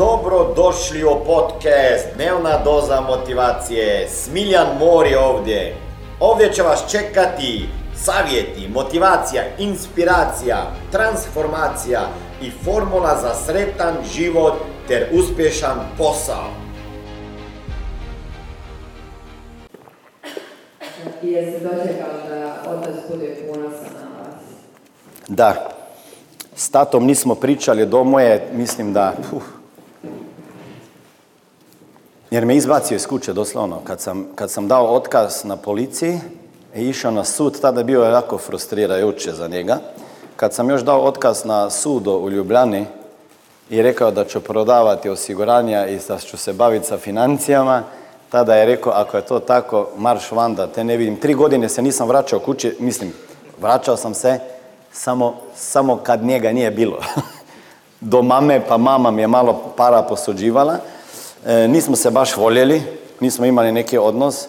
Dobro došli u podcast Dnevna doza motivacije. Smiljan Mor je ovdje. Ovdje će vas čekati savjeti, motivacija, inspiracija, transformacija i formula za sretan život ter uspješan posao. Jesi dočekao da otac bude ponosan na vas? Da, s tatom nismo pričali, domo je, mislim da, puh, jer me izbacio iz kuće doslovno. Kad sam, kad sam dao otkaz na policiji i išao na sud, tada je bio jako frustrirajuće za njega. Kad sam još dao otkaz na sudu u Ljubljani i rekao da ću prodavati osiguranja i da ću se baviti sa financijama, tada je rekao, ako je to tako, marš van da te ne vidim. Tri godine se nisam vraćao kući, mislim, vraćao sam se samo, samo kad njega nije bilo. Do mame, pa mama mi je malo para posuđivala. E, nismo se baš voljeli, nismo imali neki odnos. E,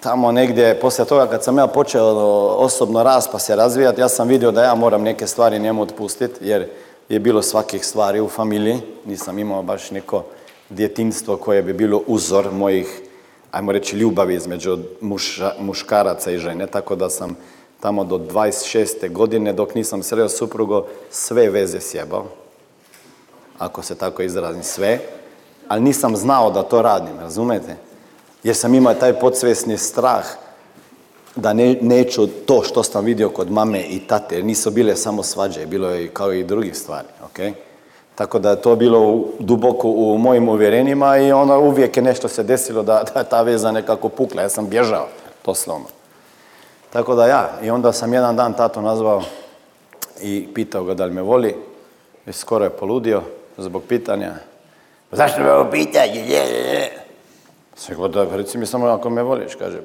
tamo negdje, poslije toga kad sam ja počeo osobno rast pa se razvijati, ja sam vidio da ja moram neke stvari njemu otpustiti, jer je bilo svakih stvari u familiji. Nisam imao baš neko djetinstvo koje bi bilo uzor mojih, ajmo reći, ljubavi između muša, muškaraca i žene, tako da sam tamo do 26. godine, dok nisam sreo suprugo, sve veze sjebao, ako se tako izrazim, sve, ali nisam znao da to radim, razumete? Jer sam imao taj podsvjesni strah da ne, neću to što sam vidio kod mame i tate, jer nisu bile samo svađe, bilo je kao i drugih stvari, ok? Tako da je to bilo duboko u mojim uvjerenjima i ono uvijek je nešto se desilo da, da ta veza nekako pukla, ja sam bježao, doslovno. Tako da ja, i onda sam jedan dan tato nazvao i pitao ga da li me voli i skoro je poludio zbog pitanja. Zašto me ovo pitanje? Je, je, da, reci mi samo ako me voliš, kaže.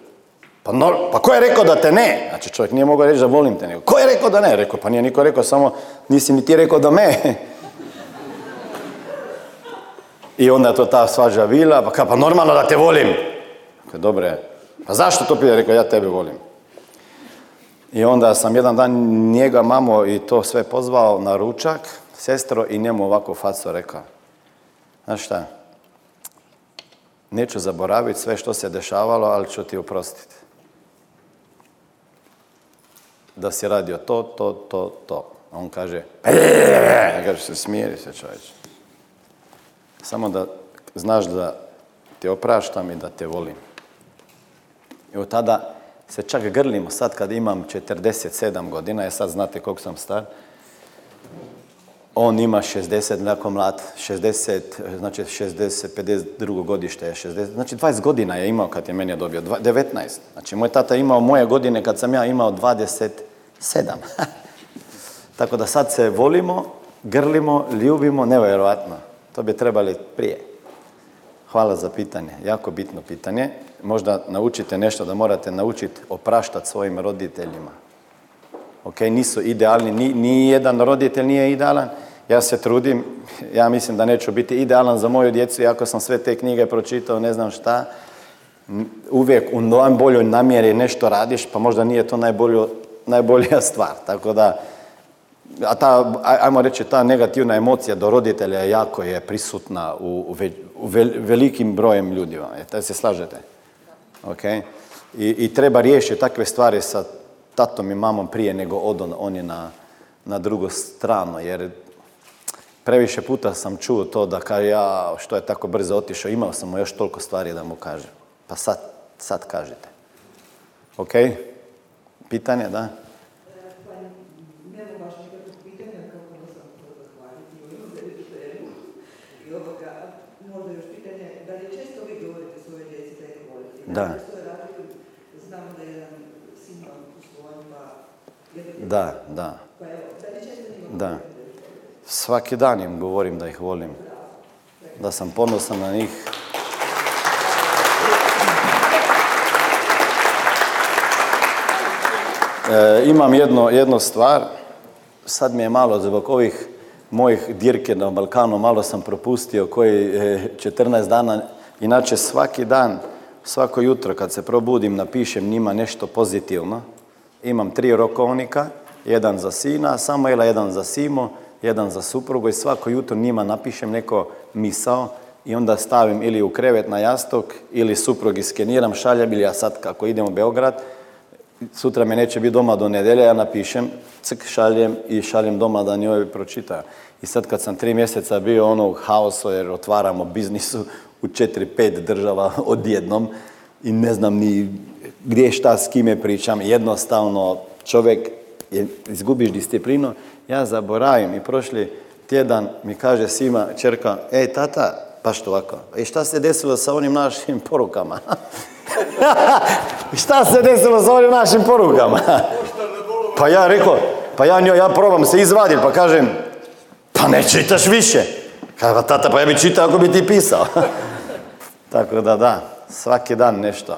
Pa, no, pa ko je rekao da te ne? Znači čovjek nije mogao reći da volim te, nego ko je rekao da ne? Rekao, pa nije niko rekao, samo nisi ni ti rekao da me. I onda je to ta svađa vila, pa ka, pa normalno da te volim. Rekao, dobro je. Pa zašto to pije? Rekao, ja tebe volim. I onda sam jedan dan njega, mamo i to sve pozvao na ručak, sestro, i njemu ovako faco rekao. Znaš šta, neću zaboraviti sve što se dešavalo, ali ću ti oprostiti. Da si radio to, to, to, to. A on kaže, kaže se smijeri se čovječe. Samo da znaš da te opraštam i da te volim. I od tada se čak grlimo, sad kad imam 47 godina, je sad znate koliko sam star, on ima 60, jako mlad, 60, znači 60, 52 godište je 60, znači 20 godina je imao kad je mene dobio, dva- 19. Znači moj tata je imao moje godine kad sam ja imao 27. Tako da sad se volimo, grlimo, ljubimo, nevjerojatno. To bi trebali prije. Hvala za pitanje, jako bitno pitanje. Možda naučite nešto da morate naučiti opraštati svojim roditeljima. Ok, nisu idealni, ni, ni jedan roditelj nije idealan. Ja se trudim, ja mislim da neću biti idealan za moju djecu, iako sam sve te knjige pročitao, ne znam šta. Uvijek u najboljoj namjeri nešto radiš, pa možda nije to najboljo, najbolja stvar. Tako da, a ta, aj- ajmo reći, ta negativna emocija do roditelja jako je prisutna u, u, ve- u vel- velikim brojem ljudima. Jel se slažete? Ok? I, I treba riješiti takve stvari sa tatom i mamom prije nego odo on je na, na drugu stranu, jer previše puta sam čuo to da kaže ja što je tako brzo otišao, imao sam mu još toliko stvari da mu kažem. Pa sad, sad kažete. Ok? Pitanje, da? Da da da? Da. Svaki dan im govorim da ih volim. Da sam ponosan na njih. E, imam jedno, jednu stvar. Sad mi je malo zbog ovih mojih dirke na Balkanu, malo sam propustio koji e, 14 dana. Inače svaki dan, svako jutro kad se probudim napišem njima nešto pozitivno. Imam tri rokovnika, jedan za sina Samuela, jedan za Simo jedan za suprugu i svako jutro njima napišem neko misao i onda stavim ili u krevet na jastok ili suprugi skeniram, šaljem ili ja sad kako idem u Beograd, sutra me neće biti doma do nedelje, ja napišem, cik šaljem i šaljem doma da njoj pročita. I sad kad sam tri mjeseca bio ono u haosu jer otvaramo biznisu u četiri, pet država odjednom i ne znam ni gdje šta s kime pričam, jednostavno čovjek je, izgubiš disciplinu, ja zaboravim i prošli tjedan mi kaže Sima, čerka, ej tata, pa što ovako, i šta se desilo sa onim našim porukama? šta se desilo sa onim našim porukama? pa ja rekao, pa ja njoj, ja probam se izvaditi, pa kažem, pa ne čitaš više. Kaže, pa tata, pa ja bi čitao ako bi ti pisao. Tako da da, svaki dan nešto.